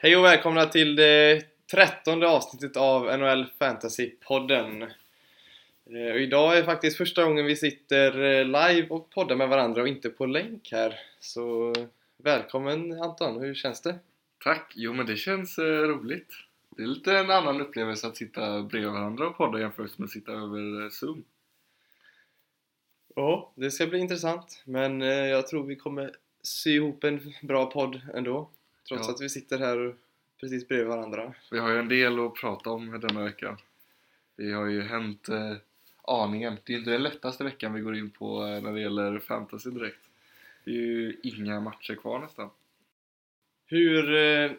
Hej och välkomna till det trettonde avsnittet av NHL Fantasy-podden. Eh, och idag är faktiskt första gången vi sitter eh, live och poddar med varandra och inte på länk här. Så välkommen Anton, hur känns det? Tack! Jo men det känns eh, roligt. Det är lite en annan upplevelse att sitta bredvid varandra och podda jämfört med att sitta över eh, Zoom. Ja, det ska bli intressant. Men eh, jag tror vi kommer sy ihop en bra podd ändå. Trots Ja. att vi sitter här precis bredvid varandra. Vi har ju en del att prata om denna veckan. Det har ju hänt eh, aningen. Det är inte den lättaste veckan vi går in på eh, när det gäller fantasy direkt. Det är ju inga matcher kvar nästan. Hur, eh,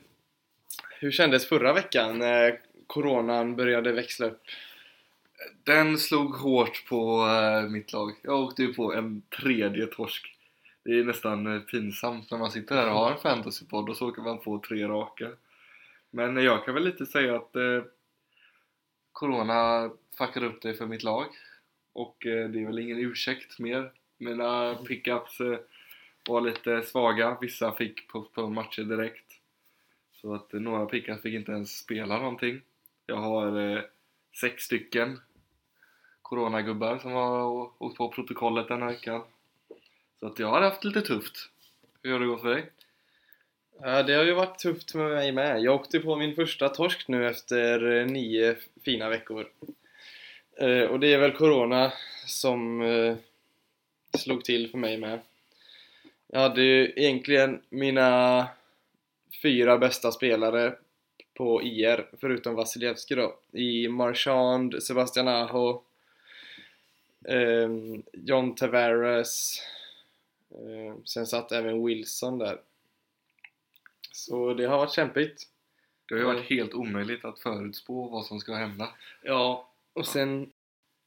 hur kändes förra veckan när coronan började växla upp? Den slog hårt på eh, mitt lag. Jag åkte ju på en tredje torsk. Det är nästan eh, pinsamt när man sitter här och har en fantasypodd och så åker man på tre raka. Men jag kan väl lite säga att eh, Corona fuckade upp det för mitt lag. Och eh, det är väl ingen ursäkt mer. Mina pickups eh, var lite svaga. Vissa fick postpone matcher direkt. Så att eh, några pickups fick inte ens spela någonting. Jag har eh, sex stycken coronagubbar som har åkt på protokollet den här veckan. Så att jag har haft lite tufft. Hur har det gått för dig? Ja, det har ju varit tufft med mig med. Jag åkte på min första torsk nu efter eh, nio fina veckor. Eh, och det är väl Corona som eh, slog till för mig med. Jag hade ju egentligen mina fyra bästa spelare på IR, förutom Vasilevski då, i Marchand, Sebastian Aho, ehm, John Tavares, sen satt även Wilson där. Så det har varit kämpigt. Det har ju varit helt omöjligt att förutspå vad som ska hända. Ja, och sen...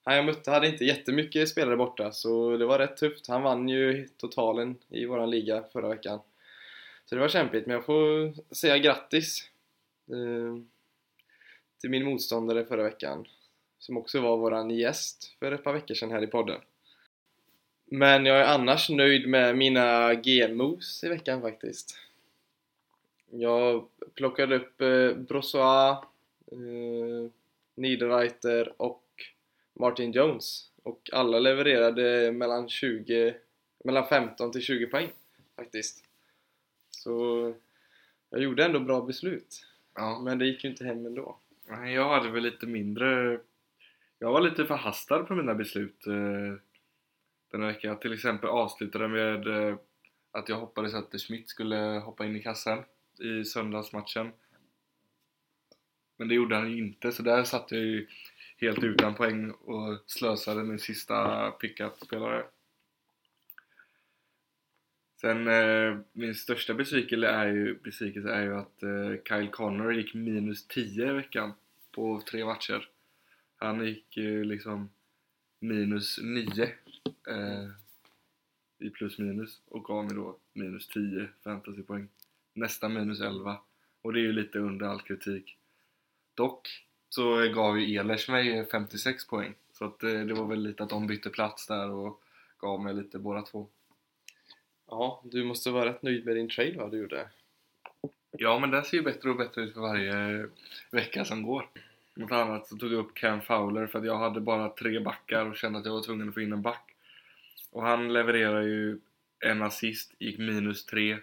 Han jag mötte hade inte jättemycket spelare borta, så det var rätt tufft. Han vann ju totalen i våran liga förra veckan. Så det var kämpigt, men jag får säga grattis eh, till min motståndare förra veckan. Som också var våran gäst för ett par veckor sedan här i podden. Men jag är annars nöjd med mina GM-moves i veckan faktiskt. Jag plockade upp eh, Brossois, eh, Niederreiter och Martin Jones och alla levererade mellan 20 mellan 15 till 20 poäng faktiskt. Så jag gjorde ändå bra beslut. Ja, Men det gick ju inte hem ändå. jag hade väl lite mindre... Jag var lite förhastad på mina beslut eh, den här veckan. Till exempel avslutade med eh, att jag hoppades att Schmidt skulle hoppa in i kassan i söndagsmatchen. Men det gjorde han ju inte, så där satt jag ju helt utan poäng och slösade min sista pickup-spelare. Sen eh, min största besvikelse är ju, besvikelse är ju att eh, Kyle Connor gick minus 10 i veckan på tre matcher. Han gick ju liksom minus 9 eh, i plus minus och gav mig då minus 10 fantasypoäng. Nästan minus 11 och det är ju lite under all kritik. Dock så gav ju Ehlers mig 56 poäng så att eh, det var väl lite att de bytte plats där och gav mig lite båda två. Ja, du måste vara rätt nöjd med din trade va, du gjorde? Ja, men den ser ju bättre och bättre ut för varje vecka som går. Mot annat så tog jag upp Cam Fowler för att jag hade bara tre backar och kände att jag var tvungen att få in en back. Och han levererar ju en assist, gick minus tre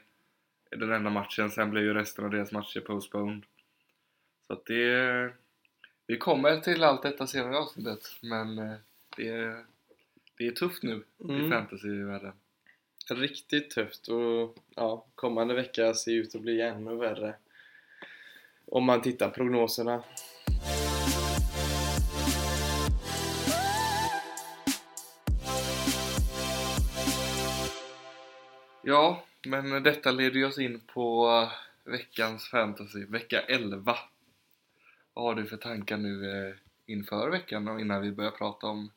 den enda matchen. Sen blev ju resten av deras matcher postponed. Så att det... Vi kommer till allt detta senare i avsnittet, men eh, det är, det är tufft nu i Mm. fantasyvärlden. Riktigt tufft och ja, kommande vecka ser ut att bli ännu värre. Om man tittar prognoserna. Ja, men detta leder ju oss in på eh, veckans fantasy, vecka 11. Vad har du för tankar nu eh, inför veckan och innan vi börjar prata om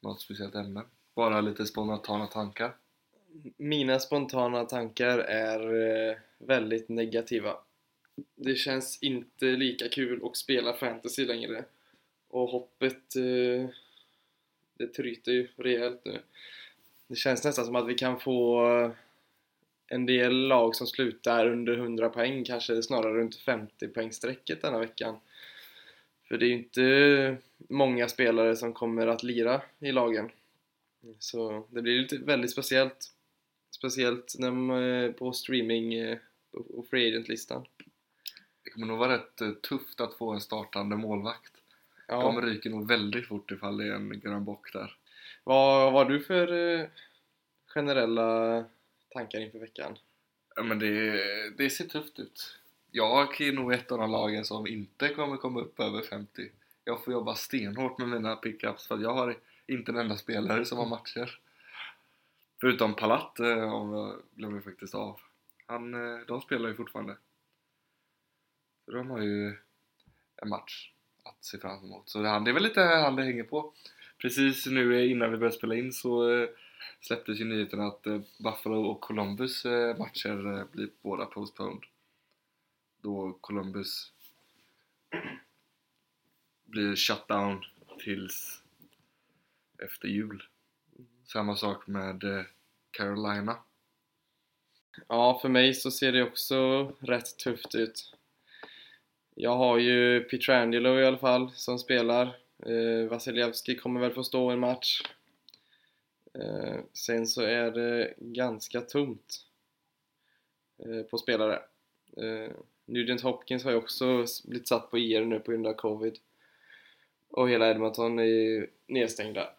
något speciellt ämne? Bara lite spontana tankar. Mina spontana tankar är eh, väldigt negativa. Det känns inte lika kul att spela fantasy längre. Och hoppet, det tryter ju rejält nu. Det känns nästan som att vi kan få en del lag som slutar under 100 poäng, kanske snarare runt 50 poängstrecket denna veckan. För det är ju inte många spelare som kommer att lira i lagen. Så det blir lite väldigt speciellt. Speciellt när man, eh, på streaming eh, och free agent-listan. Det kommer nog vara rätt eh, tufft att få en startande målvakt. Ja. De ryker nog väldigt fort ifall det är en Göran Bock där. Vad har du för generella tankar inför veckan? Ja, men det, det ser tufft ut. Jag är nog ett av de lagen som inte kommer komma upp över 50. Jag får jobba stenhårt med mina pickups för att jag har inte en enda spelare som har matcher. Förutom Palat eh, om jag glömmer faktiskt av. Han, eh, de spelar ju fortfarande. Så de har ju en match att se fram emot. Så det det är väl lite han det hänger på. Precis nu innan vi började spela in så eh, släpptes ju nyheten att eh, Buffalo och Columbus eh, matcher eh, blir båda postponed. Då Columbus blir shut down tills efter jul. Samma sak med eh, Carolina. Ja, för mig så ser det också rätt tufft ut. Jag har ju Pietrangelo i alla fall som spelar. Eh, Vasilevski kommer väl få stå en match. Eh, sen så är det ganska tomt eh, på spelare. Eh, Nugent Hopkins har ju också blivit satt på IR nu på grund av Covid. Och hela Edmonton är ju nedstängda.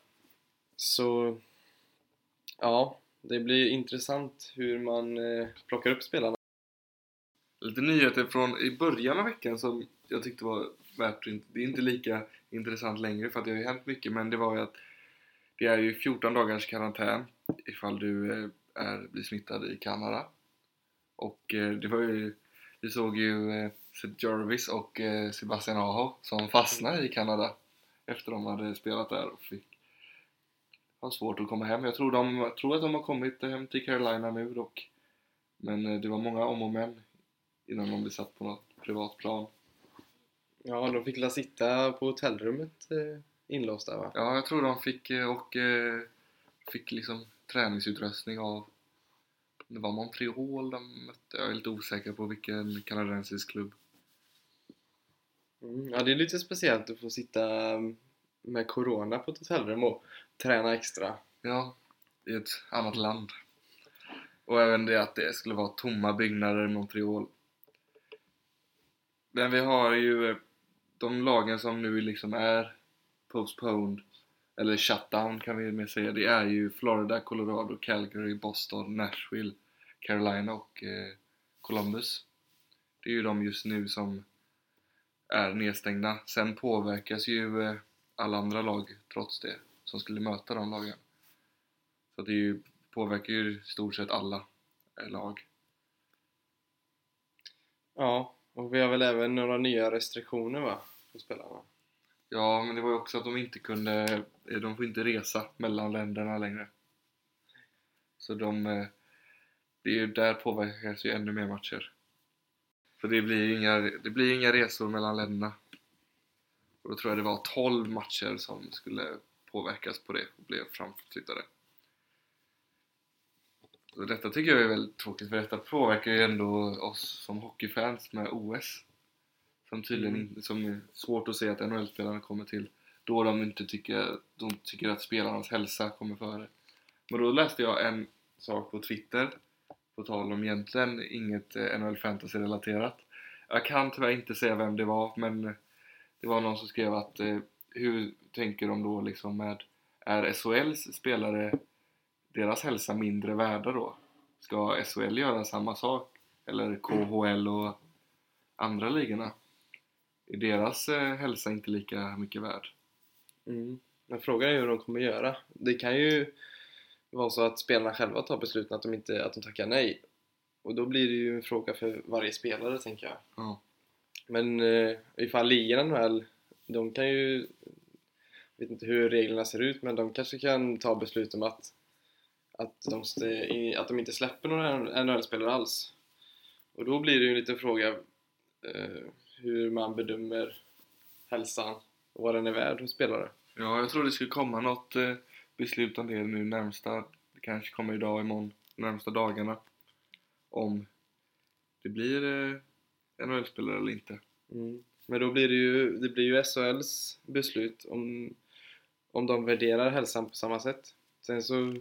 Så ja, det blir intressant hur man eh, plockar upp spelarna. Lite nyheter från i början av veckan som jag tyckte var värt att Det är inte lika intressant längre för att det har ju hänt mycket men det var ju att det är ju 14 dagars karantän ifall du eh, är, blir smittad i Kanada. Och eh, det var ju, vi såg ju eh, Sid Jarvis och eh, Sebastian Aho som fastnade i Kanada efter de hade spelat där och fick ha svårt att komma hem. Jag tror, de, jag tror att de har kommit hem till Carolina nu dock. Men det var många om och men innan de blev satt på något privat plan. Ja, de fick la sitta på hotellrummet inlåsta va? Ja, jag tror de fick eh, och eh, fick liksom träningsutrustning av det var Montreal de mötte. Jag är lite osäker på vilken kanadensisk klubb. Mm, ja, det är lite speciellt att få sitta med Corona på ett hotellrum och träna extra. Ja, i ett annat land. Och även det att det skulle vara tomma byggnader i Montreal. Men vi har ju eh, de lagen som nu liksom är postponed, eller shutdown kan vi mer säga. Det är ju Florida, Colorado, Calgary, Boston, Nashville, Carolina och eh, Columbus. Det är ju de just nu som är nedstängda. Sen påverkas ju eh, alla andra lag trots det, som skulle möta de lagen. Så det är ju, påverkar ju i stort sett alla eh, lag. Ja, och vi har väl även några nya restriktioner va? På spelarna. Ja, men det var ju också att de inte kunde, eh, de får inte resa mellan länderna längre. Så de, eh, det är ju, där påverkas ju ännu mer matcher. För det blir ju inga, det blir inga resor mellan länderna. Och då tror jag det var 12 matcher som skulle påverkas på det och blev framflyttade. Så detta tycker jag är väldigt tråkigt för detta påverkar ju ändå oss som hockeyfans med OS. Som tydligen Mm. som är svårt att se att NHL-spelarna kommer till då de inte tycker, de tycker att spelarnas hälsa kommer före. Men då läste jag en sak på Twitter, på tal om egentligen inget eh, NHL fantasy-relaterat. Jag kan tyvärr inte säga vem det var, men det var någon som skrev att eh, hur tänker de då liksom med, är SHLs spelare, deras hälsa mindre värda då? Ska SHL göra samma sak? Eller KHL och andra ligorna? Är deras eh, hälsa inte lika mycket värd? Mm. Men frågan är hur de kommer göra. Det kan ju vara så att spelarna själva tar besluten att de, inte, att de tackar nej. Och då blir det ju en fråga för varje spelare, tänker jag. Ja. Men eh, ifall ligan väl, de kan ju... Jag vet inte hur reglerna ser ut, men de kanske kan ta beslut om att, att, de, att de inte släpper några NHL-spelare alls. Och då blir det ju en liten fråga eh, hur man bedömer hälsan och vad den är värd hos spelare. Ja, jag tror det skulle komma något eh, beslut om det nu närmsta, det kanske kommer idag, imorgon, närmsta dagarna. om det blir eh, NHL-spelare eller inte. Mm. Men då blir det ju, det blir ju SHLs beslut om, om de värderar hälsan på samma sätt. Sen så,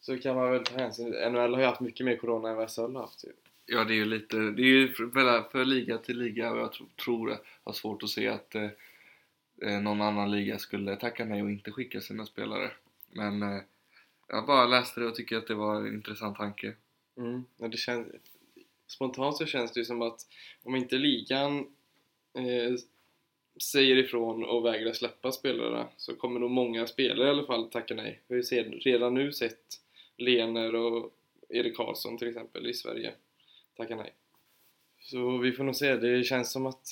så kan man väl ta hänsyn, NHL har ju haft mycket mer corona än vad SHL har haft ju. Ja, det är ju lite, det är ju för, för liga till liga och jag tror, tror det har svårt att se att eh, eh, någon annan liga skulle tacka nej och inte skicka sina spelare. Men eh, jag bara läste det och tycker att det var en intressant tanke. Mm. Ja, det känns, spontant så känns det ju som att om inte ligan eh, säger ifrån och vägrar släppa spelare så kommer nog många spelare i alla fall tacka nej. Vi har ju redan nu sett Lener och Erik Karlsson till exempel i Sverige tacka nej. Så vi får nog se. Det känns som att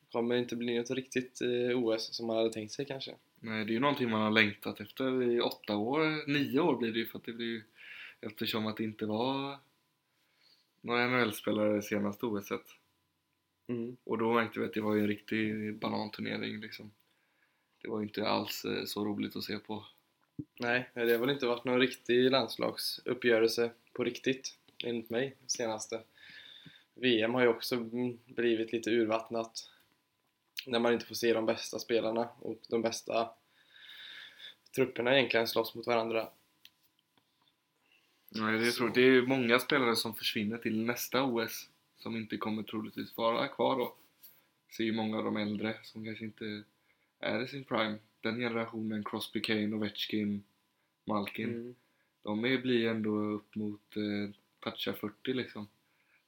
det kommer inte bli något riktigt eh, OS som man hade tänkt sig kanske. Nej, det är ju någonting man har längtat efter i åtta år, nio år blir det ju för att det blir ju eftersom att det inte var några NHL-spelare senaste OS. Mm. Och då märkte vi att det var ju en riktig bananturnering liksom. Det var ju inte alls eh, så roligt att se på. Nej, det har väl inte varit någon riktig landslagsuppgörelse på riktigt, enligt mig, senaste. VM har ju också blivit lite urvattnat när man inte får se de bästa spelarna och de bästa trupperna egentligen slåss mot varandra. Nej, det, tror, det är många spelare som försvinner till nästa OS som inte kommer troligtvis vara kvar då. Ser ju många av de äldre som kanske inte är i sin prime. Den generationen, Crosby, Kane, Ovechkin, Malkin. Mm. De är, blir ändå upp mot eh, toucha 40 liksom.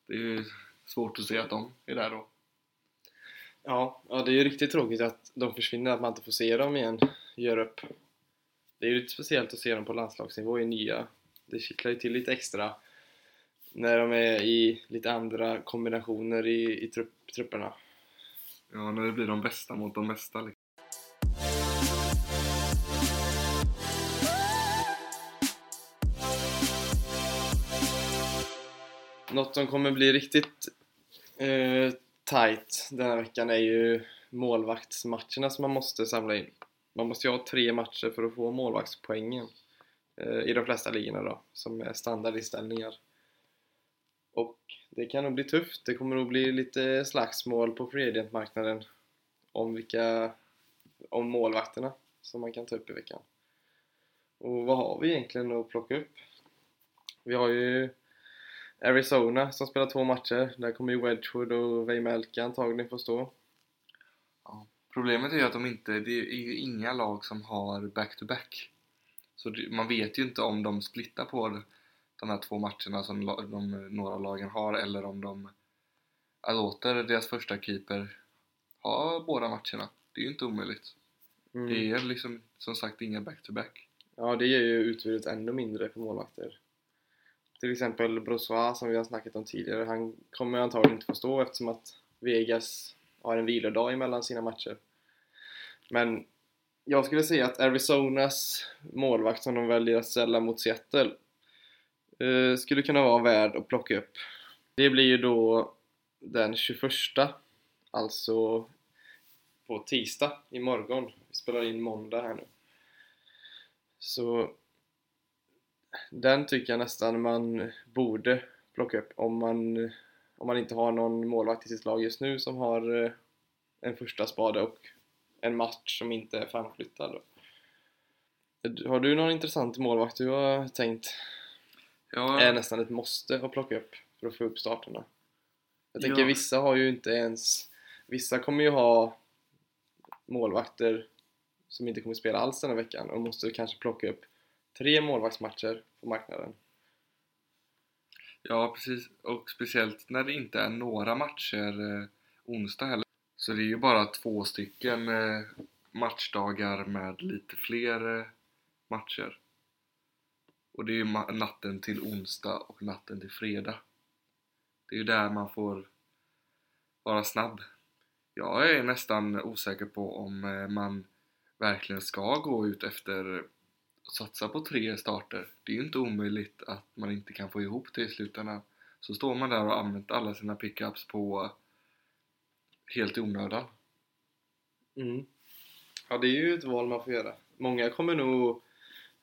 Det är ju svårt att se att de är där då. Ja, ja, det är ju riktigt tråkigt att de försvinner, att man inte får se dem igen, gör upp. Det är ju lite speciellt att se dem på landslagsnivå i nya. Det kittlar ju till lite extra när de är i lite andra kombinationer i, i trupp, trupperna. Ja, när det blir de bästa mot de bästa liksom. Något som kommer bli riktigt eh, tight den här veckan är ju målvaktsmatcherna som man måste samla in. Man måste ju ha tre matcher för att få målvaktspoängen eh, i de flesta ligorna då, som är standardinställningar. Och det kan nog bli tufft. Det kommer nog bli lite slagsmål på free marknaden om vilka om målvakterna som man kan ta upp i veckan. Och vad har vi egentligen att plocka upp? Vi har ju Arizona som spelar två matcher. Där kommer ju Wedgwood och Vejmelka antagligen få stå. Ja. Problemet är ju att de inte, det är ju inga lag som har back-to-back. Så det, man vet ju inte om de splittar på de här två matcherna som la- de, några lagen har eller om de låter deras första keeper ha båda matcherna. Det är ju inte omöjligt. Mm. Det är liksom som sagt inga back-to-back. Ja, det gör ju utbudet ännu mindre för målvakter. Till exempel Brossois som vi har snackat om tidigare, han kommer antagligen inte få stå eftersom att Vegas har en vilodag emellan sina matcher. Men jag skulle säga att Arizonas målvakt som de väljer att ställa mot Seattle eh, skulle kunna vara värd att plocka upp. Det blir ju då den 21, alltså på tisdag imorgon. Vi spelar in måndag här nu. Så den tycker jag nästan man borde plocka upp om man, om man inte har någon målvakt i sitt lag just nu som har eh, en första spade och en match som inte är framflyttad. Har du någon intressant målvakt du har tänkt Ja, är nästan ett måste att plocka upp för att få upp starterna? Jag tänker Ja. vissa har ju inte ens Vissa kommer ju ha målvakter som inte kommer spela alls den här veckan och måste kanske plocka upp tre målvaktsmatcher på marknaden. Ja, precis. Och speciellt när det inte är några matcher eh, onsdag heller. Så det är ju bara två stycken eh, matchdagar med lite fler eh, matcher. Och det är ju natten till onsdag och natten till fredag. Det är ju där man får vara snabb. Jag är nästan osäker på om eh, man verkligen ska gå ut efter satsa på tre starter. Det är ju inte omöjligt att man inte kan få ihop det i slutändan. Så står man där och har använt alla sina pickups på helt i onödan. Mm. Ja, det är ju ett val man får göra. Många kommer nog...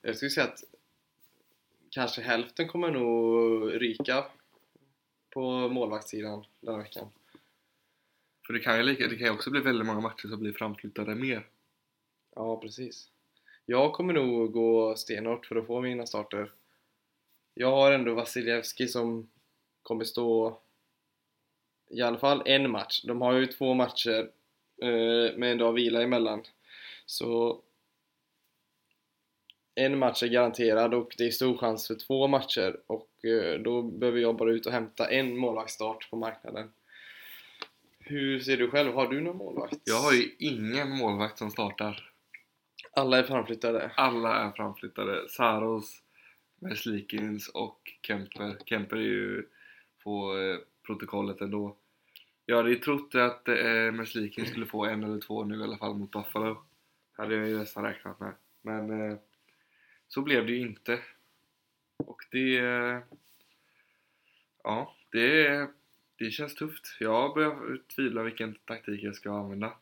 Jag skulle säga att kanske hälften kommer nog ryka på målvaktssidan den här veckan. För det kan ju lika, det kan ju också bli väldigt många matcher som blir framflyttade mer. Ja, precis. Jag kommer nog gå stenhårt för att få mina starter. Jag har ändå Vasilevski som kommer stå i alla fall en match. De har ju två matcher eh, med en dag vila emellan. Så en match är garanterad och det är stor chans för två matcher och eh, då behöver jag bara ut och hämta en målvaktsstart på marknaden. Hur ser du själv? Har du någon målvakt? Jag har ju ingen målvakt som startar. Alla är framflyttade. Alla är framflyttade. Saros, Meslikins och Kemper. Kemper är ju på eh, protokollet ändå. Jag hade ju trott att eh, Meslikins skulle få en eller två nu i alla fall mot Buffalo. Hade jag ju nästan räknat med. Men eh, så blev det ju inte. Och det... Eh, ja, det, det känns tufft. Jag börjar tvivla vilken taktik jag ska använda.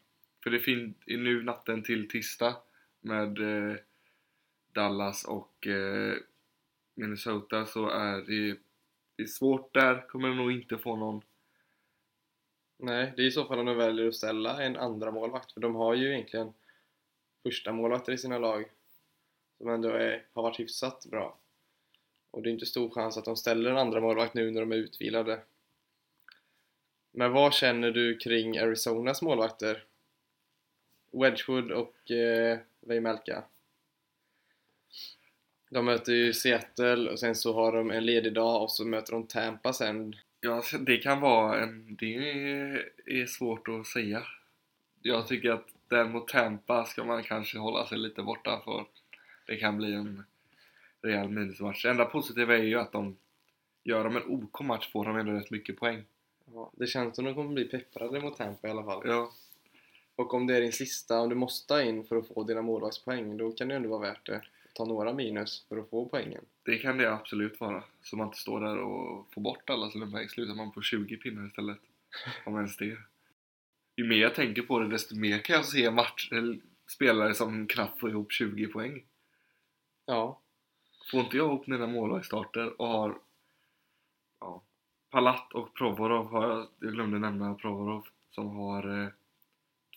För det finns nu natten till tisdag med eh, Dallas och eh, Minnesota så är det, det är svårt där. Kommer nog inte få någon. Nej, det är i så fall om de väljer att ställa en andra målvakt för de har ju egentligen första målvakter i sina lag som ändå är, har varit hyfsat bra. Och det är inte stor chans att de ställer en andra målvakt nu när de är utvilade. Men vad känner du kring Arizonas målvakter? Wedgwood och eh, Vejmelka. De möter ju Seattle och sen så har de en ledig dag och så möter de Tampa sen. Ja, det kan vara en... Det är, är svårt att säga. Jag tycker att den mot Tampa ska man kanske hålla sig lite borta för. Det kan bli en rejäl minusmatch. Det enda positiva är ju att de gör de en OK match får de ändå rätt mycket poäng. Ja, det känns som de kommer bli pepprade mot Tampa i alla fall. Ja, Och om det är din sista, om du måste in för att få dina målvaktspoäng, då kan det ändå vara värt det. Att ta några minus för att få poängen. det kan det absolut vara. Så man inte står där och får bort alla sina poäng. Slutar man på 20 pinnar istället. Om ens det. Ju mer jag tänker på det, desto mer kan jag se match, spelare som knappt får ihop 20 poäng. Ja, Får inte jag ihop mina målvaktsstarter och har ja, Palat och Provorov har jag, jag glömde nämna Provorov som har eh,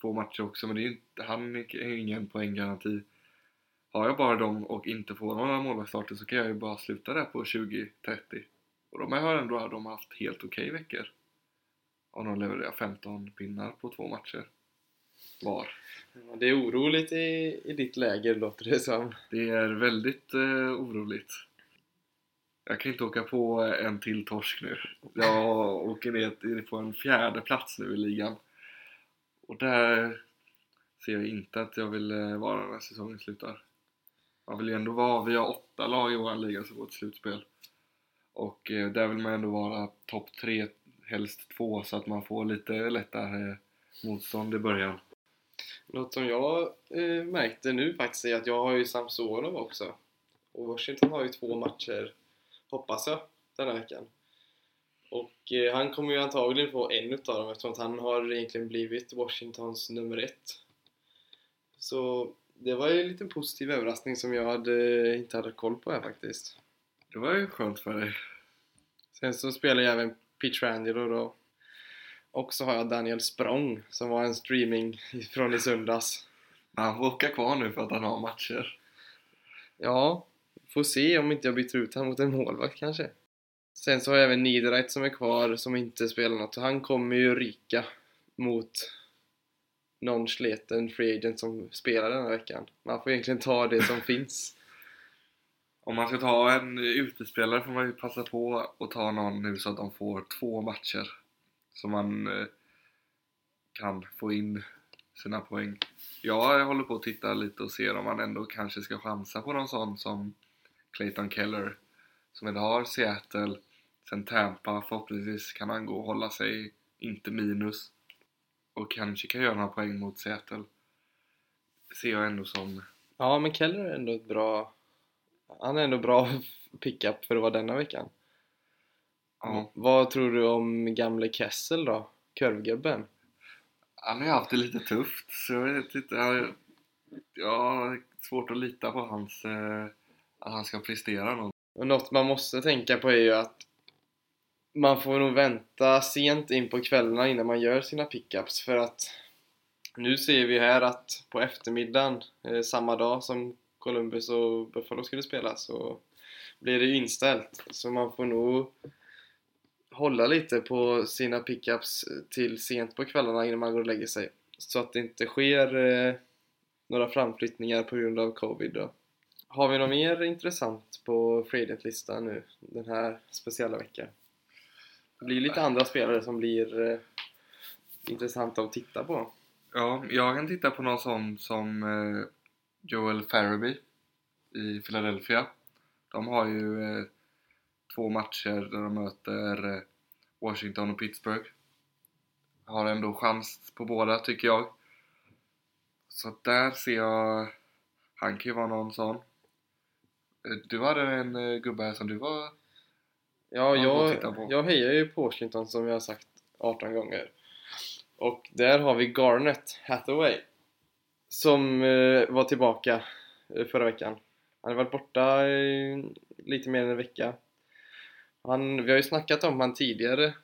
två matcher också men det är inte, han är ingen poänggaranti. Har jag bara dem och inte får några målvaktsstarter så kan jag ju bara sluta där på 20-30. Och de har ändå de har haft helt okej veckor. Och de levererar 15 pinnar på två matcher var. det är oroligt i, i ditt läger låter det som. Det är väldigt eh, oroligt. Jag kan inte åka på en till torsk nu. Jag åker ner på en fjärde plats nu i ligan. Och där ser jag inte att jag vill eh, vara när säsongen slutar. Man vill ju ändå vara, vi har åtta lag i vår liga som går till slutspel. Och eh, där vill man ändå vara topp tre, helst två, så att man får lite lättare eh, motstånd i början. Något som jag eh, märkte nu faktiskt är att jag har ju Samsonov också. Och Washington har ju två matcher, hoppas jag, den här veckan. Och eh, han kommer ju antagligen få en utav dem eftersom att han har egentligen blivit Washingtons nummer ett. Så det var ju en liten positiv överraskning som jag hade, inte hade koll på här faktiskt. Det var ju skönt för dig. Sen så spelar jag även Pietrangelo då. Och så har jag Daniel Språng som var en streaming från i söndags. Han får åka kvar nu för att han har matcher. Ja, får se om inte jag byter ut honom mot en målvakt kanske. Sen så har jag även Niederreit som är kvar som inte spelar något. Han kommer ju ryka mot någon sleten free agent som spelar den här veckan. Man får egentligen ta det som finns. Om man ska ta en utespelare får man ju passa på att ta någon nu så att de får två matcher. Så man eh, kan få in sina poäng. Jag håller på att titta lite och ser om man ändå kanske ska chansa på någon sån som Clayton Keller som ändå har Seattle, sen Tampa. Förhoppningsvis kan han gå och hålla sig, inte minus. Och kanske kan göra några poäng mot Seattle. Ser jag ändå som Ja, men Keller är ändå ett bra... Han är ändå bra pickup för att vara denna veckan. ja, Vad tror du om gamle Kessel då? Kurvgubben? Han har ju haft det lite tufft, så jag vet inte. Jag, jag har svårt att lita på hans, eh, att han ska prestera något. Och något man måste tänka på är ju att man får nog vänta sent in på kvällarna innan man gör sina pickups för att nu ser vi här att på eftermiddagen eh, samma dag som Columbus och Buffalo skulle spela så blir det ju inställt så man får nog hålla lite på sina pickups till sent på kvällarna innan man går och lägger sig så att det inte sker eh, några framflyttningar på grund av covid då. Har vi något mer intressant på free listan nu den här speciella veckan? Det blir lite andra spelare som blir eh, intressanta att titta på. Ja, jag kan titta på någon sån som eh, Joel Farabee i Philadelphia. De har ju eh, två matcher där de möter eh, Washington och Pittsburgh. Har ändå chans på båda tycker jag. Så där ser jag, han kan ju vara någon sån. Eh, Du hade en eh, gubbe här som du var... Ja, jag, jag hejar ju på Washington som jag har sagt 18 gånger. Och där har vi Garnet Hathaway som eh, var tillbaka eh, förra veckan. Han har varit borta i lite mer än en vecka. Han, vi har ju snackat om han tidigare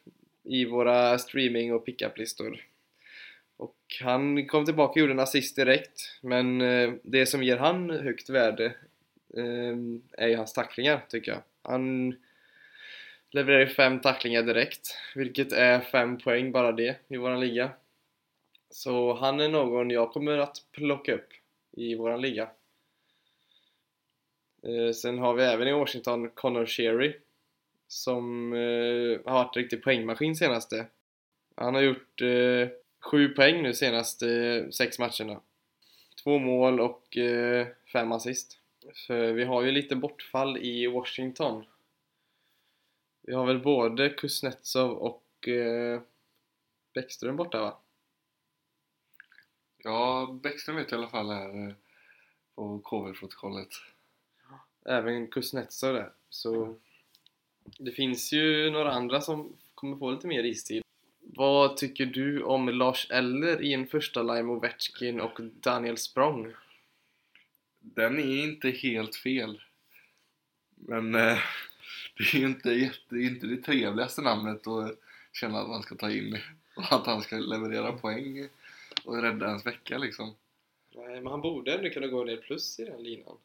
i våra streaming och pickup-listor. Och han kom tillbaka och gjorde en assist direkt, men eh, det som ger han högt värde eh, Ehm, är ju hans tacklingar, tycker jag. Han levererar ju fem tacklingar direkt, vilket är fem poäng bara det i våran liga. Så han är någon jag kommer att plocka upp i våran liga. Ehm, sen har vi även i Washington Connor Sherry som eh, har varit en riktig poängmaskin senaste. Han har gjort eh, sju poäng nu senaste sex matcherna. Två mål och eh, fem assist. För vi har ju lite bortfall i Washington. Vi har väl både Kuznetsov och eh, Bäckström borta va? Ja, Bäckström vet jag i alla fall är eh, på KV-protokollet. Även Kuznetsov där. Så det finns ju några andra som kommer få lite mer istid. Vad tycker du om Lars Eller i en första line Ovechkin och Daniel Sprong? Den är inte helt fel. Men eh, det är ju inte, jätte, det inte det trevligaste namnet att känna att man ska ta in och att han ska leverera poäng och rädda ens vecka liksom. Nej, men han borde ändå kunna gå ner plus i den linan.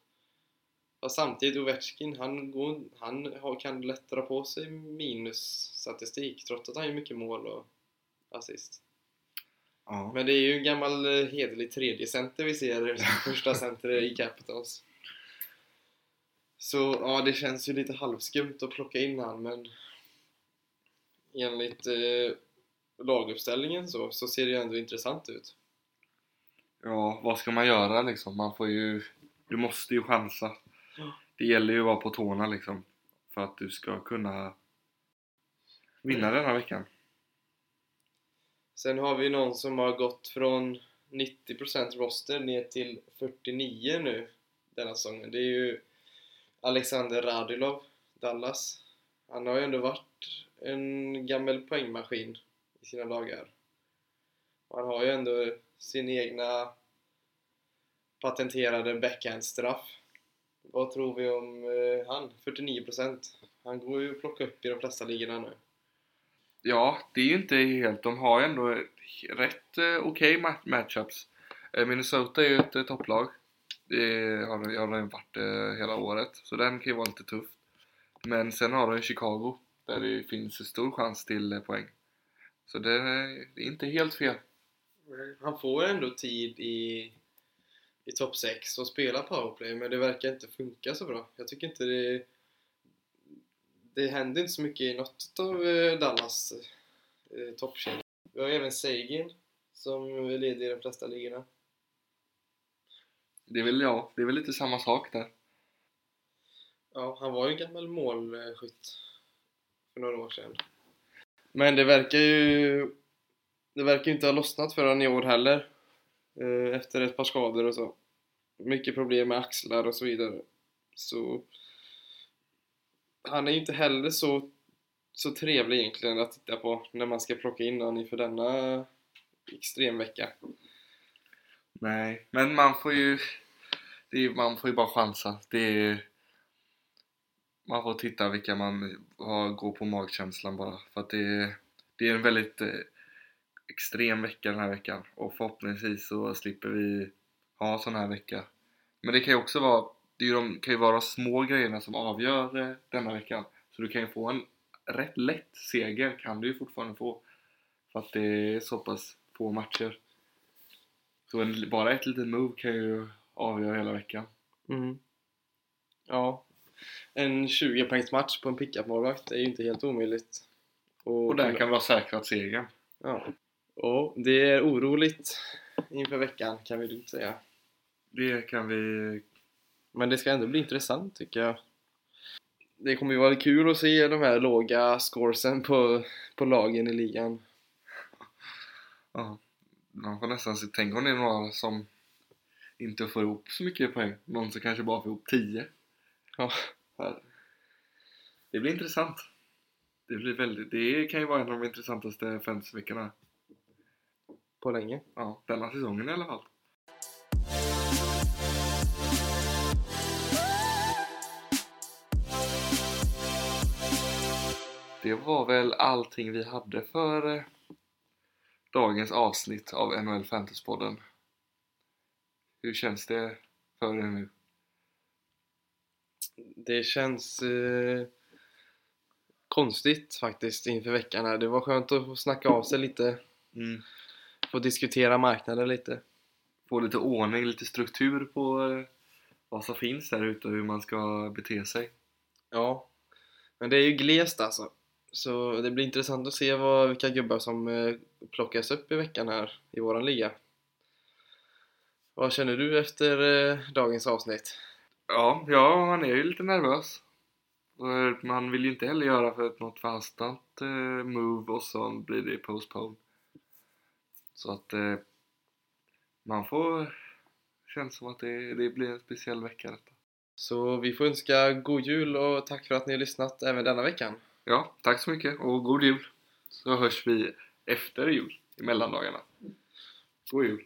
Fast samtidigt Ovechkin, han, går, han har, kan lätt dra på sig minusstatistik trots att han gör mycket mål och assist. Ja. Men det är ju en gammal eh, hederlig tredje center vi ser första center i Capitals. Så ja, det känns ju lite halvskumt att plocka in han men enligt eh, laguppställningen så, så ser det ju ändå intressant ut. ja, vad ska man göra liksom? Man får ju, du måste ju chansa. Ja. Det gäller ju att vara på tårna liksom för att du ska kunna vinna denna veckan. Sen har vi någon som har gått från 90% roster ner till 49 nu denna säsongen. Det är ju Alexander Radilov, Dallas. Han har ju ändå varit en gammal poängmaskin i sina dagar. Han har ju ändå sin egna patenterade backhandstraff. Vad tror vi om eh, han? 49%. Han går ju att plocka upp i de flesta ligorna nu. Ja, det är ju inte helt, de har ju ändå rätt eh, okej okay matchups. Eh, Minnesota är ju ett eh, topplag. Det har de har de varit eh, hela året, så den kan ju vara lite tuff. Men sen har de Chicago, där det finns stor chans till eh, poäng. Så det, det är inte helt fel. Han får ändå tid i, i topp 6 och spela powerplay men det verkar inte funka så bra. Jag tycker inte det... Det händer inte så mycket i något av eh, Dallas eh, toppkedjor. Vi har även Sagan som leder i de flesta ligorna. Det är väl, ja, det är väl lite samma sak där. Ja, han var ju en gammal målskytt för några år sedan. Men det verkar ju... Det verkar inte ha lossnat för honom i år heller. Eh, Efter ett par skador och så. Mycket problem med axlar och så vidare. Så... Han är ju inte heller så, så trevlig egentligen att titta på när man ska plocka in honom inför denna extremvecka. Nej, men man får ju, det är, man får ju bara chansa. Det är, man får titta vilka man har, går på magkänslan bara. För att det är, det är en väldigt eh, extrem vecka den här veckan. Och förhoppningsvis så slipper vi ha en sån här vecka. Men det kan ju också vara, det de, kan ju vara de små grejerna som avgör eh, denna veckan. Så du kan ju få en rätt lätt seger, kan du ju fortfarande få. För att det är så pass få matcher. Så en, bara ett litet move kan ju avgöra hela veckan. Mm. Ja. En 20 poängs match på en pickup-målvakt är ju inte helt omöjligt. Och där kan vi ha säkrat segern. Ja. Och det är oroligt inför veckan kan vi lugnt säga. Det kan vi... Men det ska ändå bli intressant tycker jag. Det kommer ju vara kul att se de här låga scoresen på, på lagen i ligan. Ja, man får nästan se, tänk om det är några som inte får ihop så mycket poäng. Någon som kanske bara får ihop 10. Ja. Det blir intressant. Det, blir väldigt, det kan ju vara en av de intressantaste fantasyveckorna. På länge. Ja, denna säsongen i alla fall. Det var väl allting vi hade för eh, dagens avsnitt av NHL Fantasypodden. Hur känns det för er nu? Det känns eh, konstigt faktiskt inför veckan här. Det var skönt att få snacka av sig lite. Mm. Få diskutera marknaden lite. Få lite ordning, lite struktur på eh, vad som finns där ute och hur man ska bete sig. Ja. Men det är ju glest alltså. Så det blir intressant att se vad, vilka gubbar som eh, plockas upp i veckan här i våran liga. Vad känner du efter eh, dagens avsnitt? Ja, ja, man är ju lite nervös. Och Man vill ju inte heller göra för ett något förhastat eh, move och så blir det postpone. Så att eh, man får... Känns som att det, det blir en speciell vecka detta. Så vi får önska god jul och tack för att ni har lyssnat även denna veckan. Ja, tack så mycket och god jul! Så hörs vi efter jul, i mellandagarna. God jul!